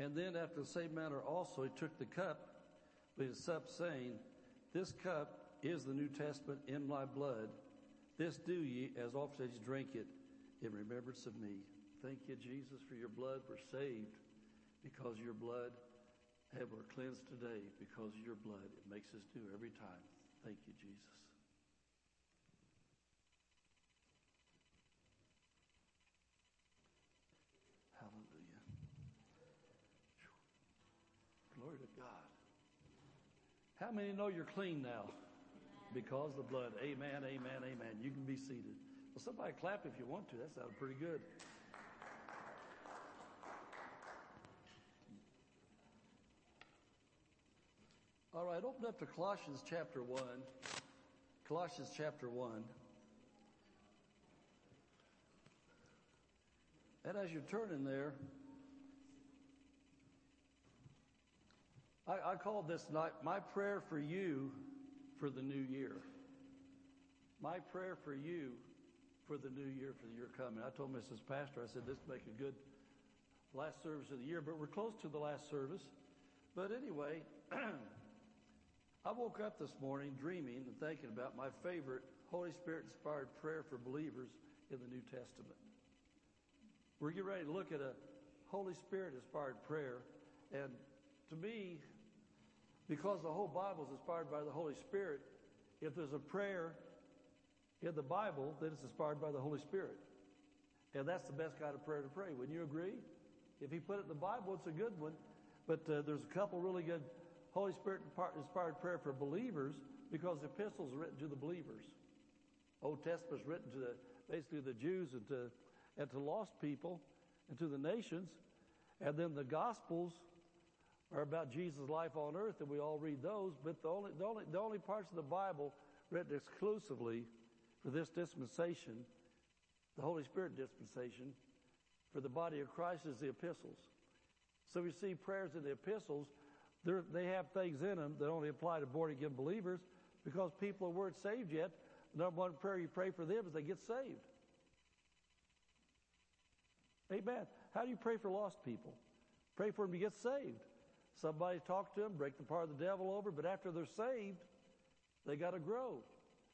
And then after the same manner also he took the cup, with his sup saying, This cup is the New Testament in my blood. This do ye as often as you drink it in remembrance of me. Thank you, Jesus, for your blood. We're saved because your blood, and we're cleansed today because of your blood. It makes us new every time. Thank you, Jesus. Hallelujah. Glory to God. How many know you're clean now? Because the blood. Amen, amen, amen. You can be seated. Well, somebody clap if you want to. That sounded pretty good. All right, open up to Colossians chapter 1. Colossians chapter 1. And as you're turning there, I, I called this night my prayer for you for the new year. My prayer for you for the new year, for the year coming. I told Mrs. Pastor, I said, this make a good last service of the year, but we're close to the last service. But anyway, I woke up this morning dreaming and thinking about my favorite Holy Spirit inspired prayer for believers in the New Testament. We're getting ready to look at a Holy Spirit inspired prayer. And to me, because the whole Bible is inspired by the Holy Spirit, if there's a prayer in the Bible, then it's inspired by the Holy Spirit. And that's the best kind of prayer to pray. Wouldn't you agree? If he put it in the Bible, it's a good one. But uh, there's a couple really good Holy Spirit inspired prayer for believers because the epistles are written to the believers. Old Testament is written to the, basically the Jews and to, and to lost people and to the nations. And then the Gospels are about Jesus' life on earth and we all read those, but the only, the only, the only parts of the Bible written exclusively for this dispensation, the Holy Spirit dispensation, for the body of Christ is the epistles. So we see prayers in the epistles they're, have things in them that only apply to born again believers because people weren't saved yet. The number one prayer you pray for them is they get saved. Amen. How do you pray for lost people? Pray for them to get saved. Somebody talk to them, break the power of the devil over, but after they're saved, they got to grow.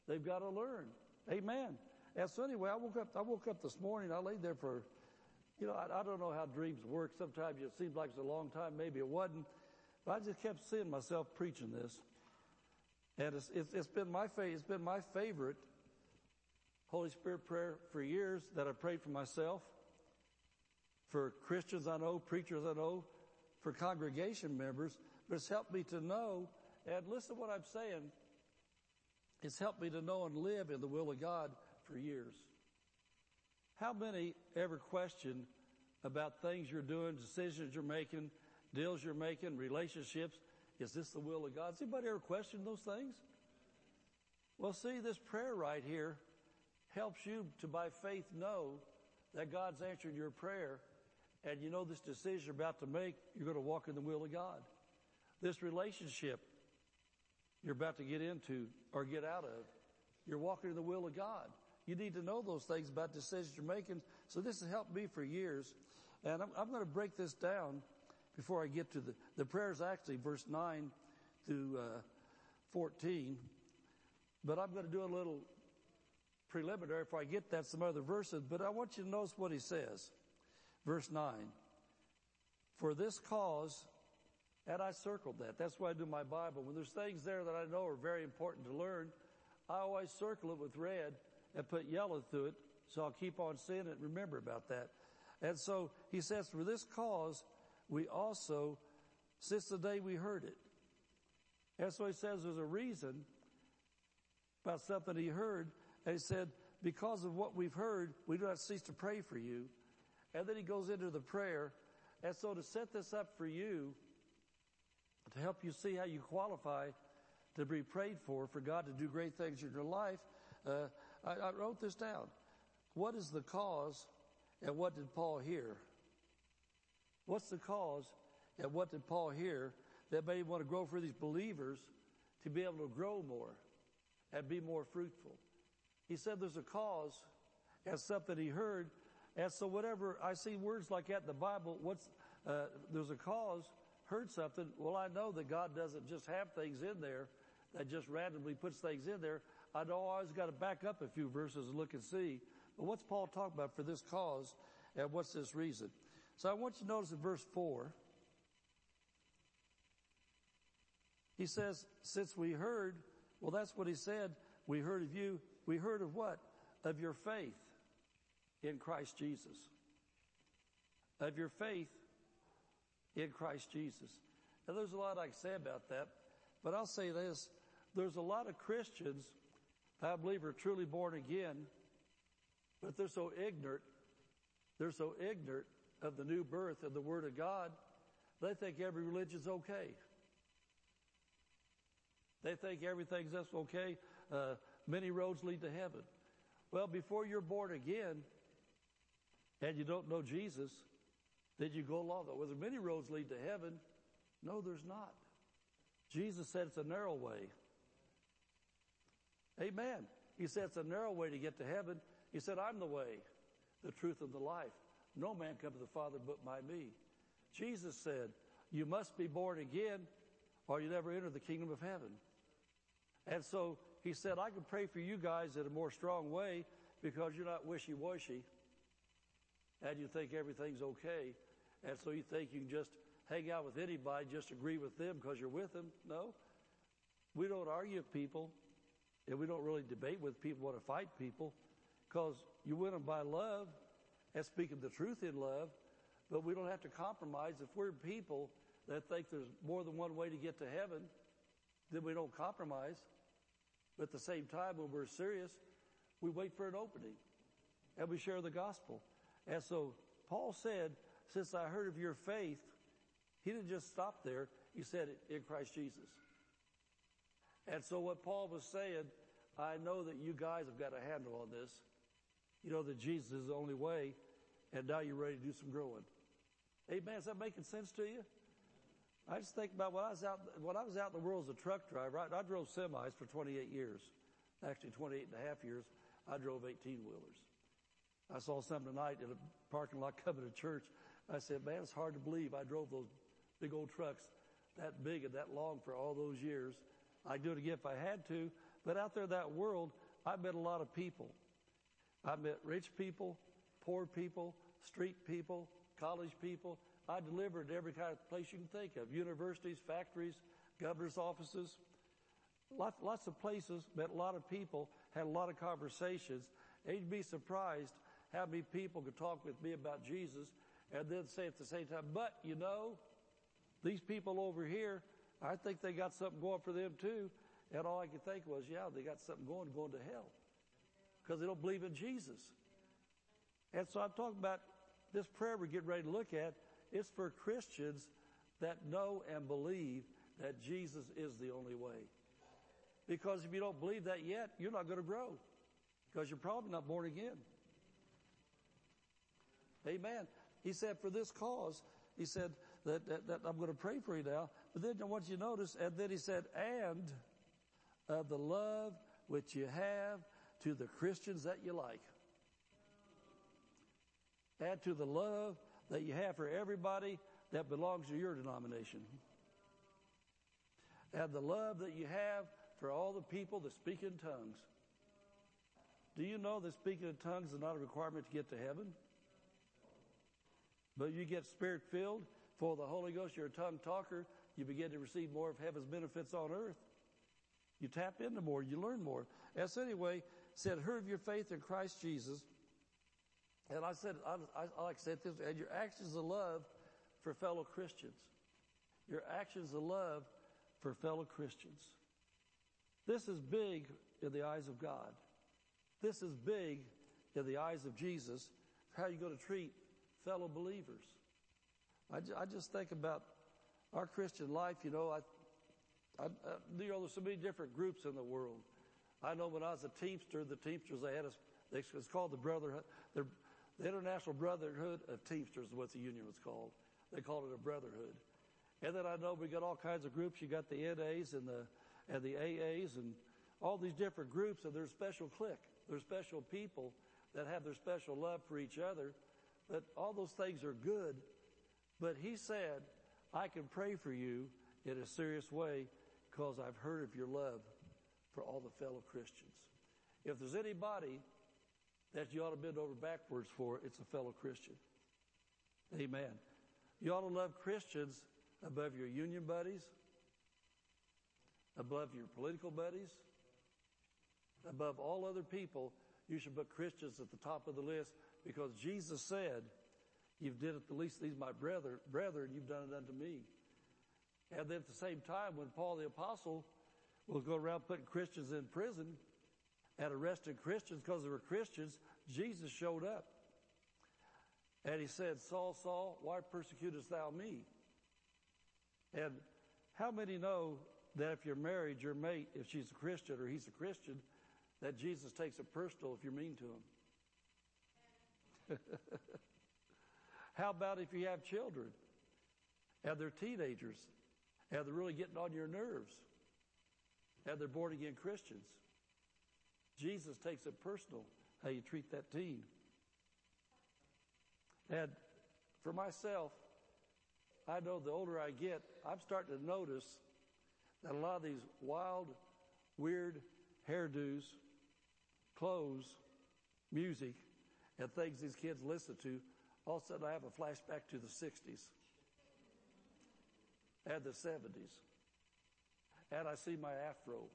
They've got to learn. Amen. And so anyway, I woke up. I woke up this morning. I laid there for, you know, I, I don't know how dreams work. Sometimes it seems like it's a long time. Maybe it wasn't. But I just kept seeing myself preaching this. And it's, it's, it's been my fa- it's been my favorite Holy Spirit prayer for years that I prayed for myself, for Christians I know, preachers I know, for congregation members, but it's helped me to know, and listen to what I'm saying, it's helped me to know and live in the will of God for years. How many ever question about things you're doing, decisions you're making, deals you're making, relationships. Is this the will of God? Has anybody ever questioned those things? Well, see, this prayer right here helps you to by faith know that God's answered your prayer and you know this decision you're about to make, you're going to walk in the will of God. This relationship you're about to get into or get out of, you're walking in the will of God. You need to know those things about decisions you're making. So this has helped me for years. And I'm, I'm going to break this down before I get to the, the prayers actually verse 9 through uh, 14. But I'm going to do a little preliminary before I get that some other verses, but I want you to notice what he says. Verse 9. For this cause, and I circled that. That's why I do my Bible. When there's things there that I know are very important to learn, I always circle it with red and put yellow through it so I'll keep on seeing it and remember about that. And so he says, for this cause, we also, since the day we heard it. And so he says there's a reason about something he heard. And he said, because of what we've heard, we do not cease to pray for you. And then he goes into the prayer. And so to set this up for you, to help you see how you qualify to be prayed for, for God to do great things in your life, uh, I, I wrote this down. What is the cause and what did Paul hear? What's the cause and what did Paul hear that made him want to grow for these believers to be able to grow more and be more fruitful? He said there's a cause and something he heard. And so whatever I see words like that in the Bible, what's uh, there's a cause, heard something. Well, I know that God doesn't just have things in there that just randomly puts things in there. I know I always got to back up a few verses and look and see. But what's Paul talking about for this cause and what's this reason? So I want you to notice in verse 4, he says, since we heard, well, that's what he said. We heard of you. We heard of what? Of your faith in Christ Jesus. Of your faith in Christ Jesus. Now, there's a lot I can say about that, but I'll say this. There's a lot of Christians I believe are truly born again, but they're so ignorant. They're so ignorant of the new birth and the Word of God, they think every religion's okay. They think everything's just okay. Uh, many roads lead to heaven. Well, before you're born again and you don't know Jesus, did you go along? Was there many roads lead to heaven? No, there's not. Jesus said it's a narrow way. Amen. He said it's a narrow way to get to heaven. He said, I'm the way, the truth, and the life. No man come to the Father but by me. Jesus said, You must be born again, or you never enter the kingdom of heaven. And so he said, I can pray for you guys in a more strong way because you're not wishy washy and you think everything's okay. And so you think you can just hang out with anybody, just agree with them because you're with them. No. We don't argue with people, and we don't really debate with people, want to fight people, because you win them by love and speaking the truth in love, but we don't have to compromise. If we're people that think there's more than one way to get to heaven, then we don't compromise. But at the same time, when we're serious, we wait for an opening and we share the gospel. And so Paul said, since I heard of your faith, he didn't just stop there. He said it in Christ Jesus. And so what Paul was saying, I know that you guys have got a handle on this. You know that Jesus is the only way, and now you're ready to do some growing. Amen. Is that making sense to you? I just think about when I was out when I was out in the world as a truck driver. I, I drove semis for 28 years, actually 28 and a half years. I drove 18 wheelers. I saw something tonight in a parking lot coming to church. I said, man, it's hard to believe I drove those big old trucks that big and that long for all those years. I'd do it again if I had to. But out there in that world, I met a lot of people. I met rich people, poor people, street people, college people. I delivered to every kind of place you can think of universities, factories, governor's offices. Lots, lots of places, met a lot of people, had a lot of conversations. And you'd be surprised how many people could talk with me about Jesus and then say at the same time, but you know, these people over here, I think they got something going for them too. And all I could think was, yeah, they got something going, going to hell. Because they don't believe in Jesus. And so I'm talking about this prayer we're getting ready to look at. It's for Christians that know and believe that Jesus is the only way. Because if you don't believe that yet, you're not going to grow. Because you're probably not born again. Amen. He said, for this cause, he said that, that, that I'm going to pray for you now. But then I want you to notice, and then he said, and of the love which you have to the Christians that you like. Add to the love that you have for everybody that belongs to your denomination. Add the love that you have for all the people that speak in tongues. Do you know that speaking in tongues is not a requirement to get to heaven? But you get spirit filled, of the Holy Ghost, you're a tongue talker, you begin to receive more of heaven's benefits on earth. You tap into more, you learn more. As anyway, said, heard of your faith in Christ Jesus. And I said, I, I, I like say this, and your actions of love for fellow Christians. Your actions of love for fellow Christians. This is big in the eyes of God. This is big in the eyes of Jesus. How you going to treat fellow believers. I, I just think about our Christian life, you know, I, I, uh, you know, there's so many different groups in the world. I know when I was a Teamster, the Teamsters, they had us, it's called the Brotherhood, the, the International Brotherhood of Teamsters is what the union was called. They called it a brotherhood. And then I know we got all kinds of groups. You got the NAs and the, and the AAs and all these different groups, and there's special clique. There's special people that have their special love for each other. But all those things are good. But he said, I can pray for you in a serious way because I've heard of your love for all the fellow Christians. If there's anybody that you ought to bend over backwards for, it's a fellow Christian. Amen. You ought to love Christians above your union buddies, above your political buddies, above all other people. You should put Christians at the top of the list because Jesus said, You've did it the least these my brother, brethren, you've done it unto me. And then at the same time, when Paul the apostle was going around putting Christians in prison and arresting Christians because they were Christians, Jesus showed up. And he said, Saul, Saul, why persecutest thou me? And how many know that if you're married, your mate, if she's a Christian or he's a Christian, that Jesus takes it personal if you're mean to him? How about if you have children and they're teenagers and they're really getting on your nerves and they're born again Christians? Jesus takes it personal how you treat that teen. And for myself, I know the older I get, I'm starting to notice that a lot of these wild, weird hairdos, clothes, music, and things these kids listen to all of a sudden, I have a flashback to the 60s and the 70s. And I see my afro.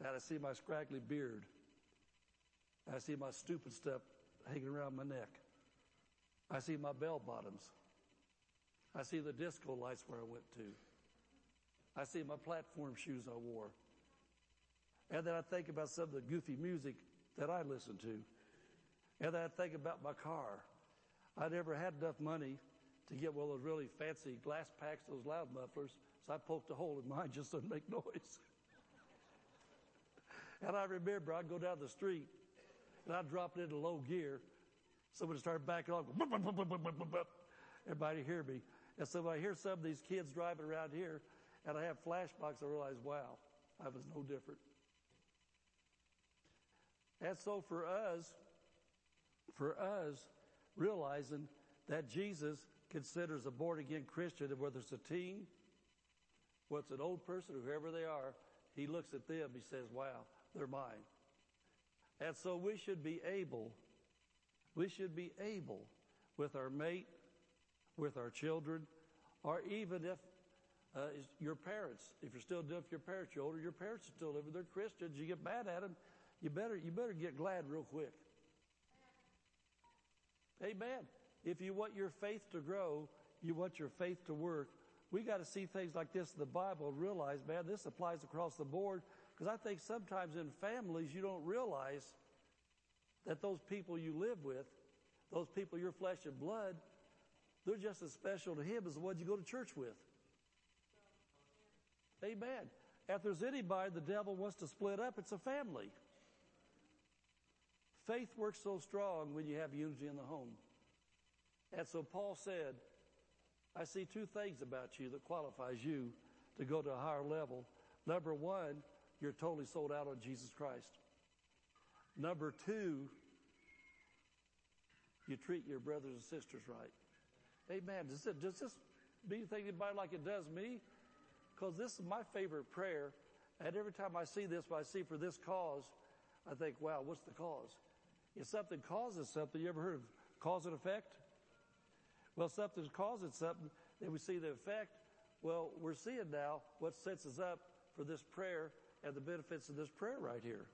And I see my scraggly beard. I see my stupid stuff hanging around my neck. I see my bell bottoms. I see the disco lights where I went to. I see my platform shoes I wore. And then I think about some of the goofy music that I listen to. And I think about my car. I never had enough money to get one of those really fancy glass packs, those loud mufflers, so I poked a hole in mine just to make noise. and I remember I'd go down the street and I'd drop it into low gear. Somebody started backing off. Everybody hear me. And so I hear some of these kids driving around here and I have flashbacks, I realize, wow, I was no different. And so for us, for us realizing that Jesus considers a born again Christian, whether it's a teen, whether it's an old person, whoever they are, he looks at them, he says, wow, they're mine. And so we should be able, we should be able with our mate, with our children, or even if uh, your parents, if you're still doing with your parents, you're older, your parents are still living, they're Christians, you get mad at them, you better, you better get glad real quick. Amen. If you want your faith to grow, you want your faith to work, we got to see things like this in the Bible and realize, man, this applies across the board. Because I think sometimes in families you don't realize that those people you live with, those people your flesh and blood, they're just as special to Him as the ones you go to church with. Amen. If there's anybody the devil wants to split up, it's a family. Faith works so strong when you have unity in the home. And so Paul said, I see two things about you that qualifies you to go to a higher level. Number one, you're totally sold out on Jesus Christ. Number two, you treat your brothers and sisters right. Amen. Does, it, does this mean anybody like it does me? Because this is my favorite prayer. And every time I see this, I see for this cause, I think, wow, what's the cause? If something causes something, you ever heard of cause and effect? Well, something causes something, then we see the effect. Well, we're seeing now what sets us up for this prayer and the benefits of this prayer right here.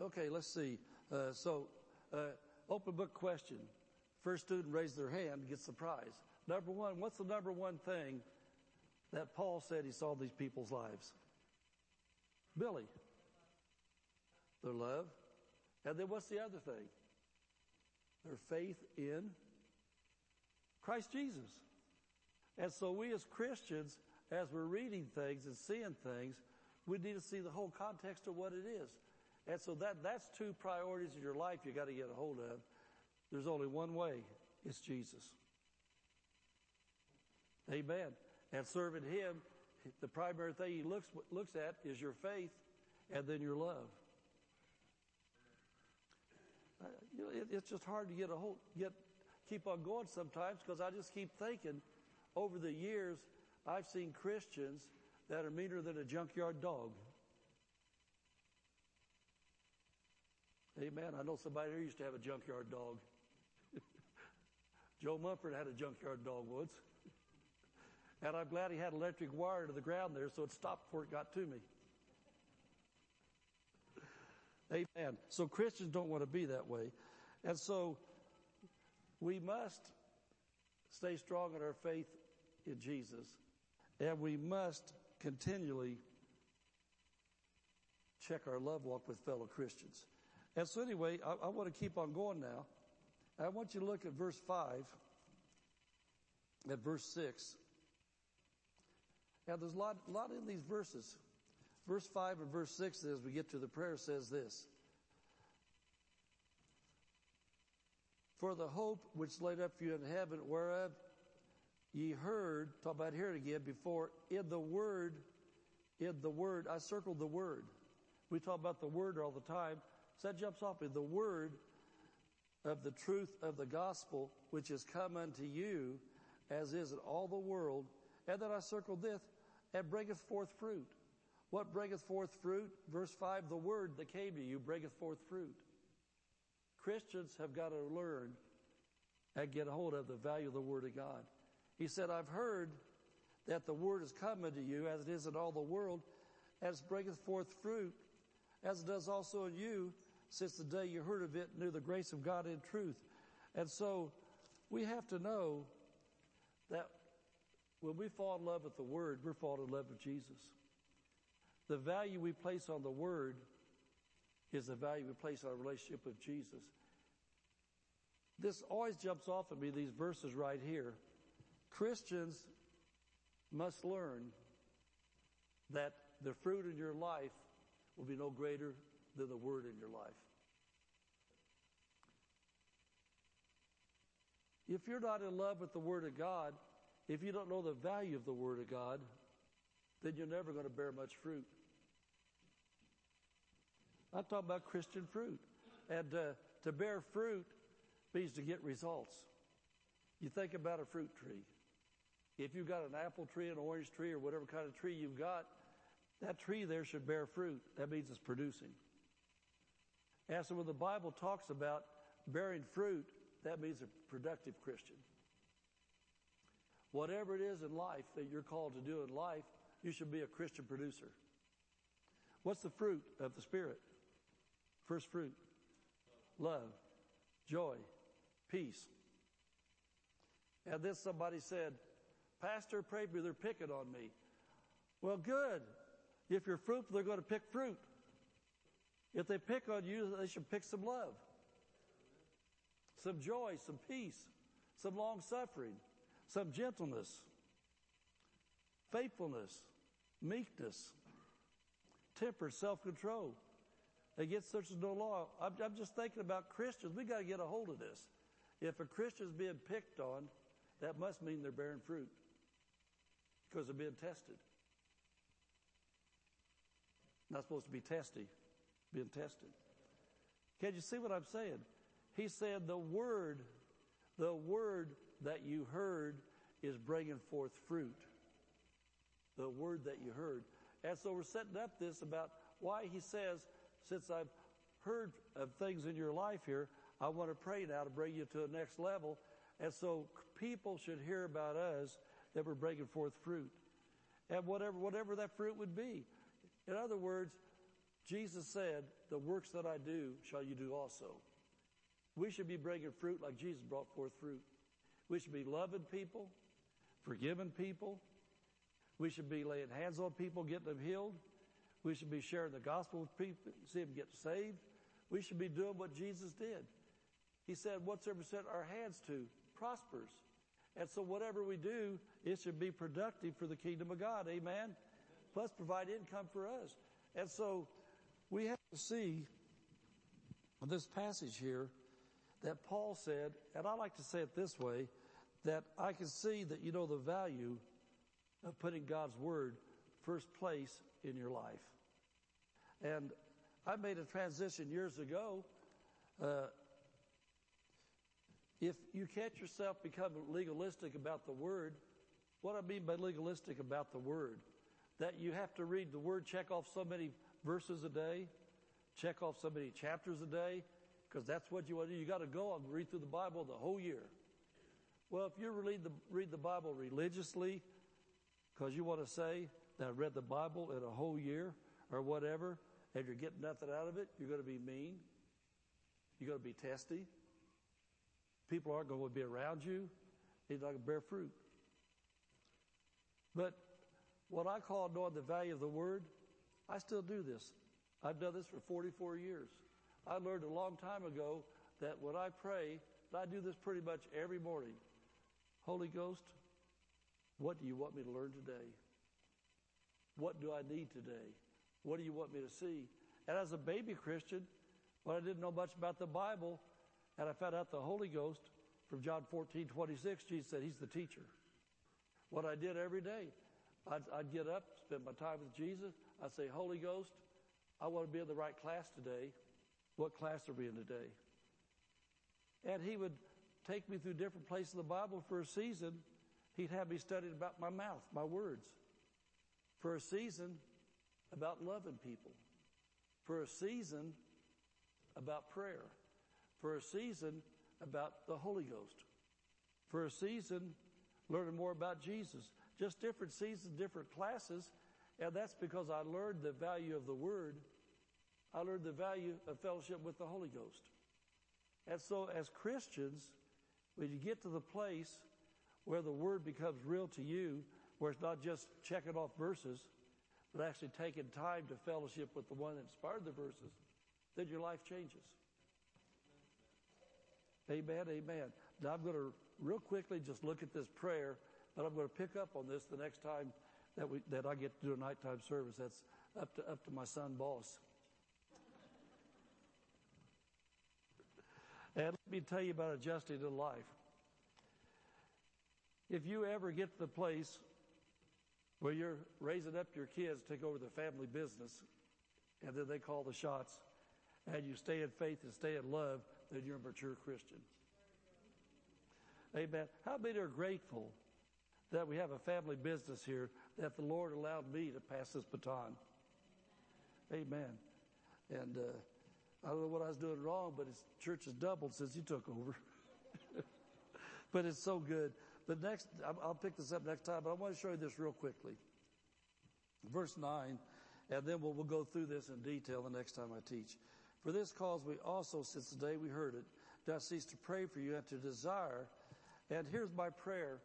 Okay, let's see. Uh, so, uh, open book question. First student raised their hand gets the prize. Number one, what's the number one thing that Paul said he saw these people's lives? Billy their love. And then what's the other thing? Their faith in Christ Jesus. And so we as Christians, as we're reading things and seeing things, we need to see the whole context of what it is. And so that, that's two priorities in your life you got to get a hold of. There's only one way. It's Jesus. Amen. And serving Him, the primary thing He looks, looks at is your faith and then your love. You know, it, it's just hard to get a hold, get, keep on going sometimes because I just keep thinking over the years, I've seen Christians that are meaner than a junkyard dog. Amen. I know somebody here used to have a junkyard dog. Joe Mumford had a junkyard dog once. And I'm glad he had electric wire to the ground there so it stopped before it got to me. Amen. So Christians don't want to be that way. And so we must stay strong in our faith in Jesus. And we must continually check our love walk with fellow Christians. And so anyway, I, I want to keep on going now. I want you to look at verse 5, at verse 6. Now there's a lot, a lot in these verses. Verse 5 and verse 6, as we get to the prayer, says this. For the hope which laid up for you in heaven, whereof ye heard, talk about here again, before, in the word, in the word, I circled the word. We talk about the word all the time. So that jumps off me. The word of the truth of the gospel, which is come unto you, as is in all the world. And then I circled this, and bringeth forth fruit. What bringeth forth fruit? Verse 5, the word that came to you bringeth forth fruit. Christians have got to learn and get a hold of the value of the word of God. He said, I've heard that the word is come unto you, as it is in all the world, as bringeth forth fruit, as it does also in you, since the day you heard of it, knew the grace of God in truth. And so we have to know that when we fall in love with the Word, we're falling in love with Jesus. The value we place on the Word is the value we place on our relationship with Jesus. This always jumps off at me, these verses right here. Christians must learn that the fruit in your life will be no greater than the Word in your life. If you're not in love with the Word of God, if you don't know the value of the Word of God, then you're never going to bear much fruit. I'm talking about Christian fruit. And uh, to bear fruit means to get results. You think about a fruit tree. If you've got an apple tree, an orange tree, or whatever kind of tree you've got, that tree there should bear fruit. That means it's producing. And so when the Bible talks about bearing fruit, that means a productive Christian. Whatever it is in life that you're called to do in life, you should be a Christian producer. What's the fruit of the Spirit? First fruit love, joy, peace. And then somebody said, Pastor, pray me, they're picking on me. Well, good. If you're fruitful, they're going to pick fruit. If they pick on you, they should pick some love, some joy, some peace, some long suffering some gentleness, faithfulness, meekness, temper, self control. Against such is no law. I'm, I'm just thinking about Christians. We've got to get a hold of this. If a Christian's being picked on, that must mean they're bearing fruit because they're being tested. Not supposed to be testy, being tested. Can you see what I'm saying? He said the word, the word that you heard is bringing forth fruit. The word that you heard. And so we're setting up this about why he says, since I've heard of things in your life here, I want to pray now to bring you to the next level. And so people should hear about us that we're bringing forth fruit. And whatever, whatever that fruit would be. In other words, Jesus said, the works that I do shall you do also. We should be bringing fruit like Jesus brought forth fruit. We should be loving people, forgiving people. We should be laying hands on people, getting them healed. We should be sharing the gospel with people, see them get saved. We should be doing what Jesus did. He said, whatsoever set our hands to prospers. And so whatever we do, it should be productive for the kingdom of God. Amen. Plus provide income for us. And so we have to see this passage here that Paul said, and I like to say it this way, that I can see that you know the value of putting God's Word first place in your life. And I made a transition years ago uh, if you catch yourself becoming legalistic about the Word, what I mean by legalistic about the Word, that you have to read the Word, check off so many verses a day, check off so many chapters a day, because that's what you want to do. You got to go and read through the Bible the whole year. Well, if you read the, read the Bible religiously, because you want to say that I read the Bible in a whole year or whatever, and you're getting nothing out of it, you're going to be mean. You're going to be testy. People aren't going to be around you. You're not going to bear fruit. But what I call knowing the value of the Word, I still do this. I've done this for 44 years. I learned a long time ago that when I pray, and I do this pretty much every morning. Holy Ghost, what do you want me to learn today? What do I need today? What do you want me to see? And as a baby Christian, when I didn't know much about the Bible, and I found out the Holy Ghost from John 14, 26, Jesus said, He's the teacher. What I did every day, I'd, I'd get up, spend my time with Jesus. I'd say, Holy Ghost, I want to be in the right class today. What class are we in today? And he would take me through different places of the Bible for a season. He'd have me studying about my mouth, my words. For a season, about loving people. For a season, about prayer. For a season, about the Holy Ghost. For a season, learning more about Jesus. Just different seasons, different classes. And that's because I learned the value of the Word. I learned the value of fellowship with the Holy Ghost. And so, as Christians, when you get to the place where the Word becomes real to you, where it's not just checking off verses, but actually taking time to fellowship with the one that inspired the verses, then your life changes. Amen, amen. Now I'm going to real quickly just look at this prayer, but I'm going to pick up on this the next time that we that I get to do a nighttime service. That's up to up to my son boss. And let me tell you about adjusting to life. If you ever get to the place where you're raising up your kids, to take over the family business, and then they call the shots, and you stay in faith and stay in love, then you're a mature Christian. Amen. How many are grateful that we have a family business here that the Lord allowed me to pass this baton? Amen. And uh, I don't know what I was doing wrong, but his church has doubled since he took over. but it's so good. But next, I'll pick this up next time, but I want to show you this real quickly. Verse 9, and then we'll, we'll go through this in detail the next time I teach. For this cause we also, since the day we heard it, do cease to pray for you and to desire. And here's my prayer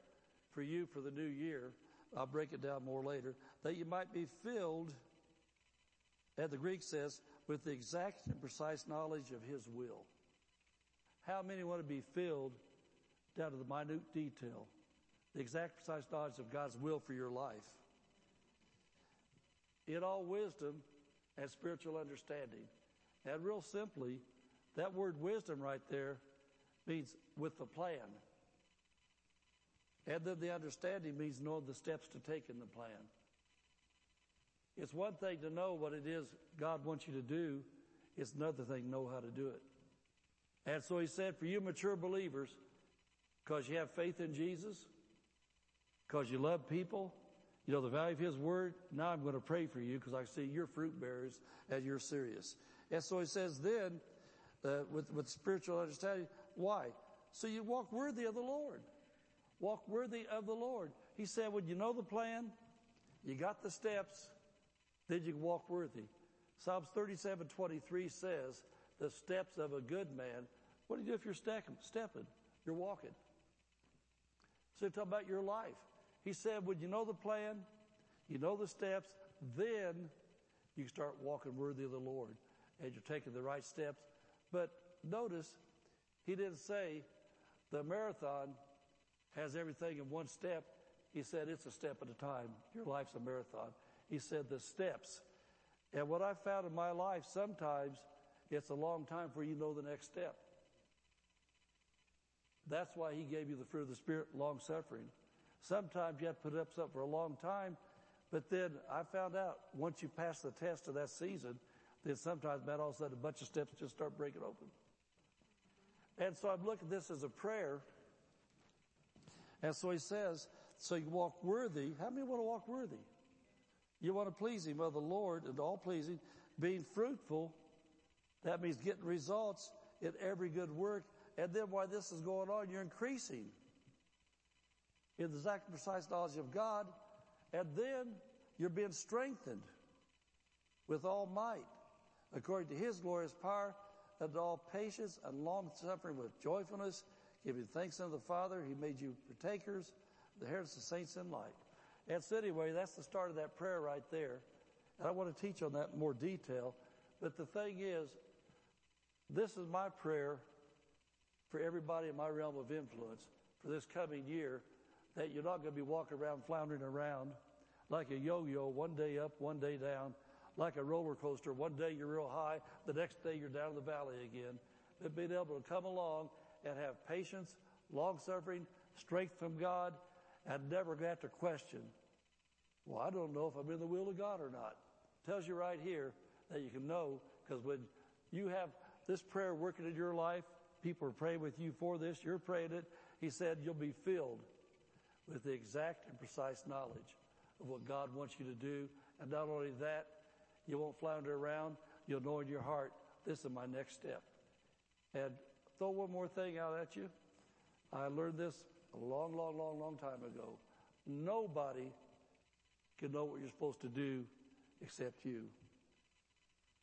for you for the new year. I'll break it down more later. That you might be filled, and the Greek says, with the exact and precise knowledge of His will. How many want to be filled down to the minute detail? The exact precise knowledge of God's will for your life. In all wisdom and spiritual understanding. And real simply, that word wisdom right there means with the plan. And then the understanding means knowing the steps to take in the plan. It's one thing to know what it is God wants you to do. It's another thing to know how to do it. And so he said, for you mature believers, because you have faith in Jesus, because you love people, you know the value of his word, now I'm going to pray for you because I see you're fruit bearers and you're serious. And so he says then, uh, with, with spiritual understanding, why? So you walk worthy of the Lord. Walk worthy of the Lord. He said, when you know the plan, you got the steps, then you walk worthy. Psalms 37, 23 says, the steps of a good man. What do you do if you're stepping? Stepping. You're walking. So talk about your life. He said, when you know the plan, you know the steps, then you start walking worthy of the Lord and you're taking the right steps. But notice, he didn't say the marathon has everything in one step. He said it's a step at a time. Your life's a marathon. He said the steps. And what I found in my life, sometimes it's a long time for you know the next step. That's why he gave you the fruit of the Spirit, long suffering. Sometimes you have to put up something for a long time, but then I found out once you pass the test of that season, then sometimes, man, all of a sudden a bunch of steps just start breaking open. And so I'm looking at this as a prayer. And so he says, so you walk worthy. How many want to walk worthy? You want to please him of the Lord and all pleasing, being fruitful. That means getting results in every good work. And then while this is going on, you're increasing in the exact precise knowledge of God. And then you're being strengthened with all might according to his glorious power and all patience and long suffering with joyfulness, giving thanks unto the Father. He made you partakers the inheritance of saints in light. And so anyway, that's the start of that prayer right there. And I want to teach on that in more detail. But the thing is, this is my prayer for everybody in my realm of influence for this coming year that you're not going to be walking around floundering around like a yo-yo, one day up, one day down, like a roller coaster. One day you're real high, the next day you're down in the valley again. But being able to come along and have patience, long suffering, strength from God, and never have to question, well, I don't know if I'm in the will of God or not. tells you right here that you can know because when you have this prayer working in your life, people are praying with you for this, you're praying it. He said you'll be filled with the exact and precise knowledge of what God wants you to do. And not only that, you won't flounder around. You'll know in your heart, this is my next step. And throw one more thing out at you. I learned this a long, long, long, long time ago. Nobody can know what you're supposed to do except you.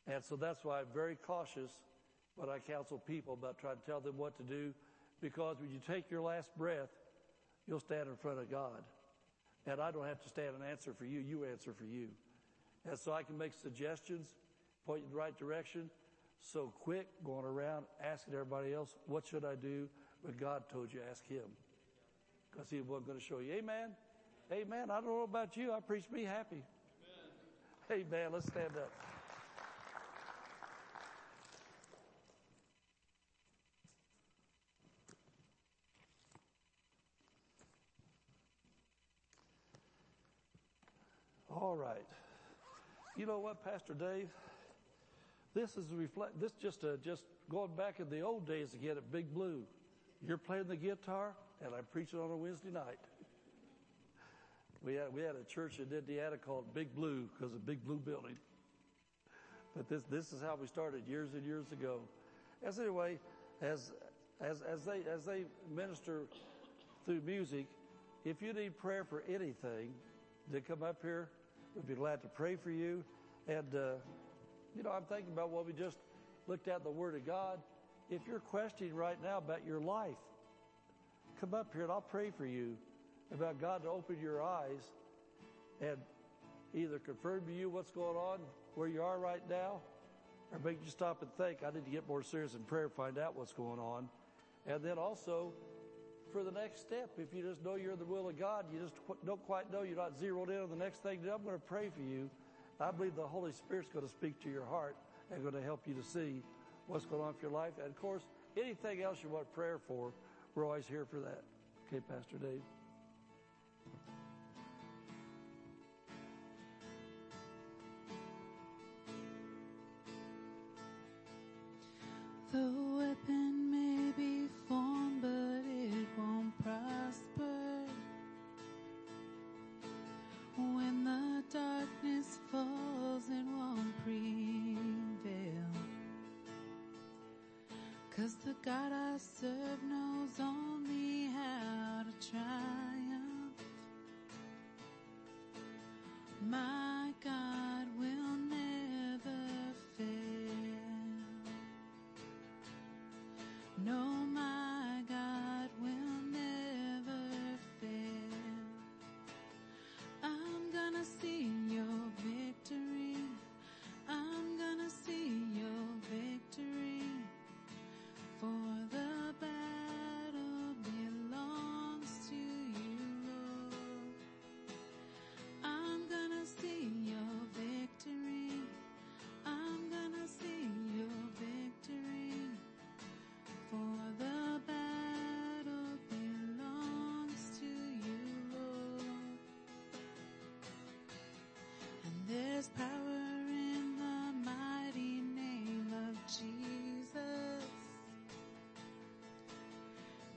And so that's why I'm very cautious when I counsel people about trying to tell them what to do, because when you take your last breath, you'll stand in front of God. And I don't have to stand and answer for you, you answer for you. And so I can make suggestions, point you in the right direction. So quick going around asking everybody else, what should I do? When God told you, ask Him. Because He wasn't going to show you. Amen. Amen. I don't know about you. I preach me happy. Amen. Amen. Let's stand up. All right. You know what, Pastor Dave? This is reflect. This just uh, just going back in the old days again at Big Blue. You're playing the guitar, and I'm preaching on a Wednesday night. We had, we had a church in Indiana called Big Blue because of Big Blue building. But this, this is how we started years and years ago. As anyway, as, as, as they, as they minister through music, if you need prayer for anything, then come up here. We'd be glad to pray for you. And, uh, you know, I'm thinking about what we just looked at the Word of God. If you're questioning right now about your life, come up here and I'll pray for you about God to open your eyes and either confirm to you what's going on where you are right now or make you stop and think, I need to get more serious in prayer, find out what's going on. And then also, for the next step, if you just know you're in the will of God, you just don't quite know, you're not zeroed in on the next thing, I'm going to pray for you. I believe the Holy Spirit's going to speak to your heart and going to help you to see what's going on for your life. And of course, anything else you want prayer for, we're always here for that. Okay, Pastor Dave. There's power in the mighty name of Jesus.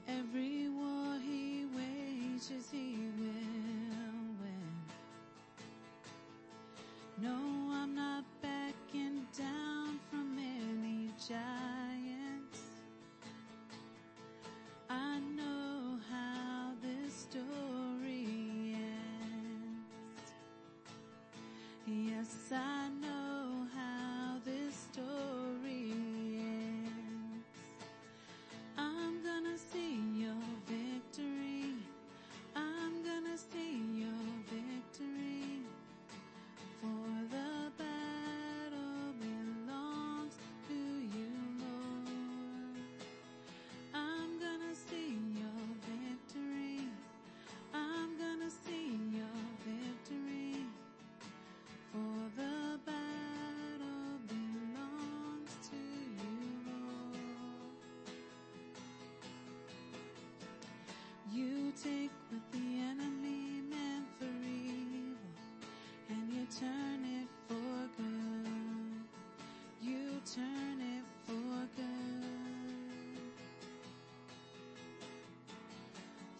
Every war he wages, he will win. No Yes, I know.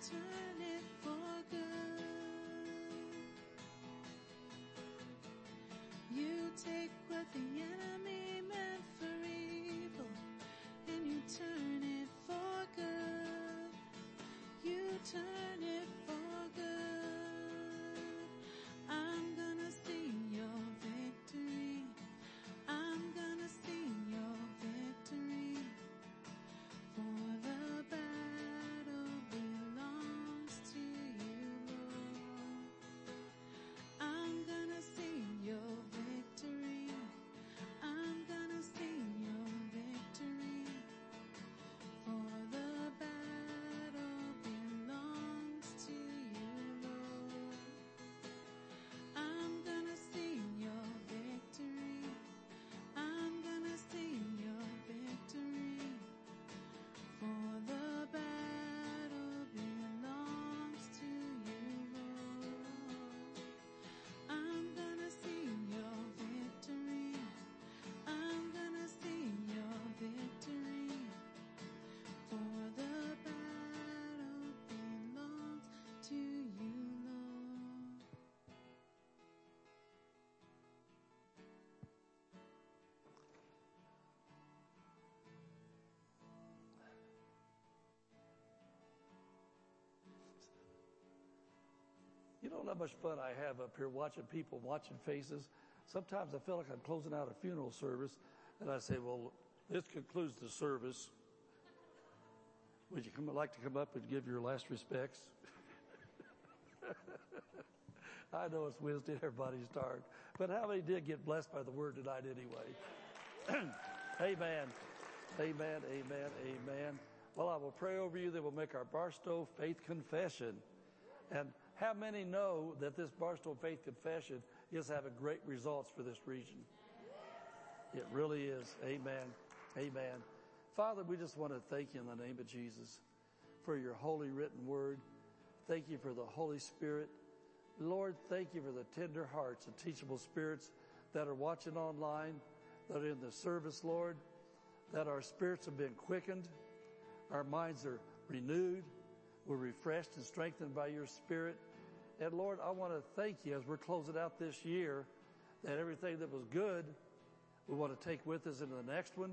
turn it for good. You take what the enemy You know how much fun I have up here watching people, watching faces. Sometimes I feel like I'm closing out a funeral service and I say, well, this concludes the service. Would you come, like to come up and give your last respects? I know it's Wednesday everybody's tired, but how many did get blessed by the word tonight anyway? amen. Amen, amen, amen. Well, I will pray over you that will make our Barstow faith confession. And how many know that this Barstow faith confession is having great results for this region? It really is. Amen. Amen. Father, we just want to thank you in the name of Jesus for your holy written word. Thank you for the Holy Spirit. Lord, thank you for the tender hearts and teachable spirits that are watching online, that are in the service, Lord, that our spirits have been quickened, our minds are renewed, we're refreshed and strengthened by your Spirit. And Lord, I want to thank you as we're closing out this year that everything that was good, we want to take with us into the next one.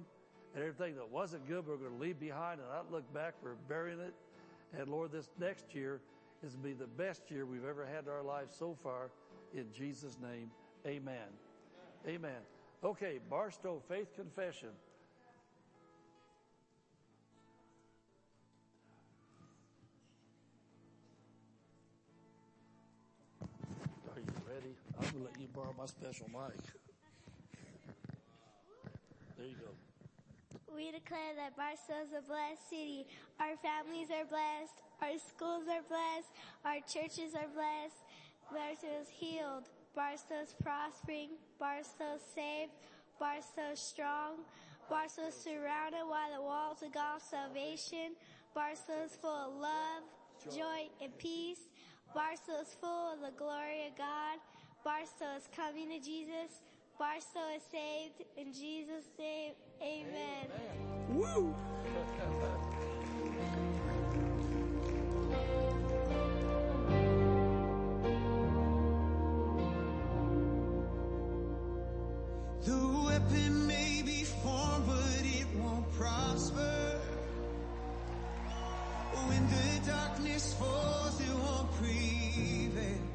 And everything that wasn't good, we're going to leave behind and not look back. We're burying it. And Lord, this next year is to be the best year we've ever had in our lives so far. In Jesus' name, amen. Amen. Okay, Barstow Faith Confession. I'm to let you borrow my special mic. There you go. We declare that Barstow is a blessed city. Our families are blessed. Our schools are blessed. Our churches are blessed. Barstow is healed. Barstow is prospering. Barstow is saved. Barstow is strong. Barstow is surrounded by the walls of God's salvation. Barstow is full of love, joy, and peace. Barstow is full of the glory of God. Bar is coming to Jesus. Bartholomew is saved. In Jesus' name, amen. amen. Woo! When the darkness falls, it won't prevail.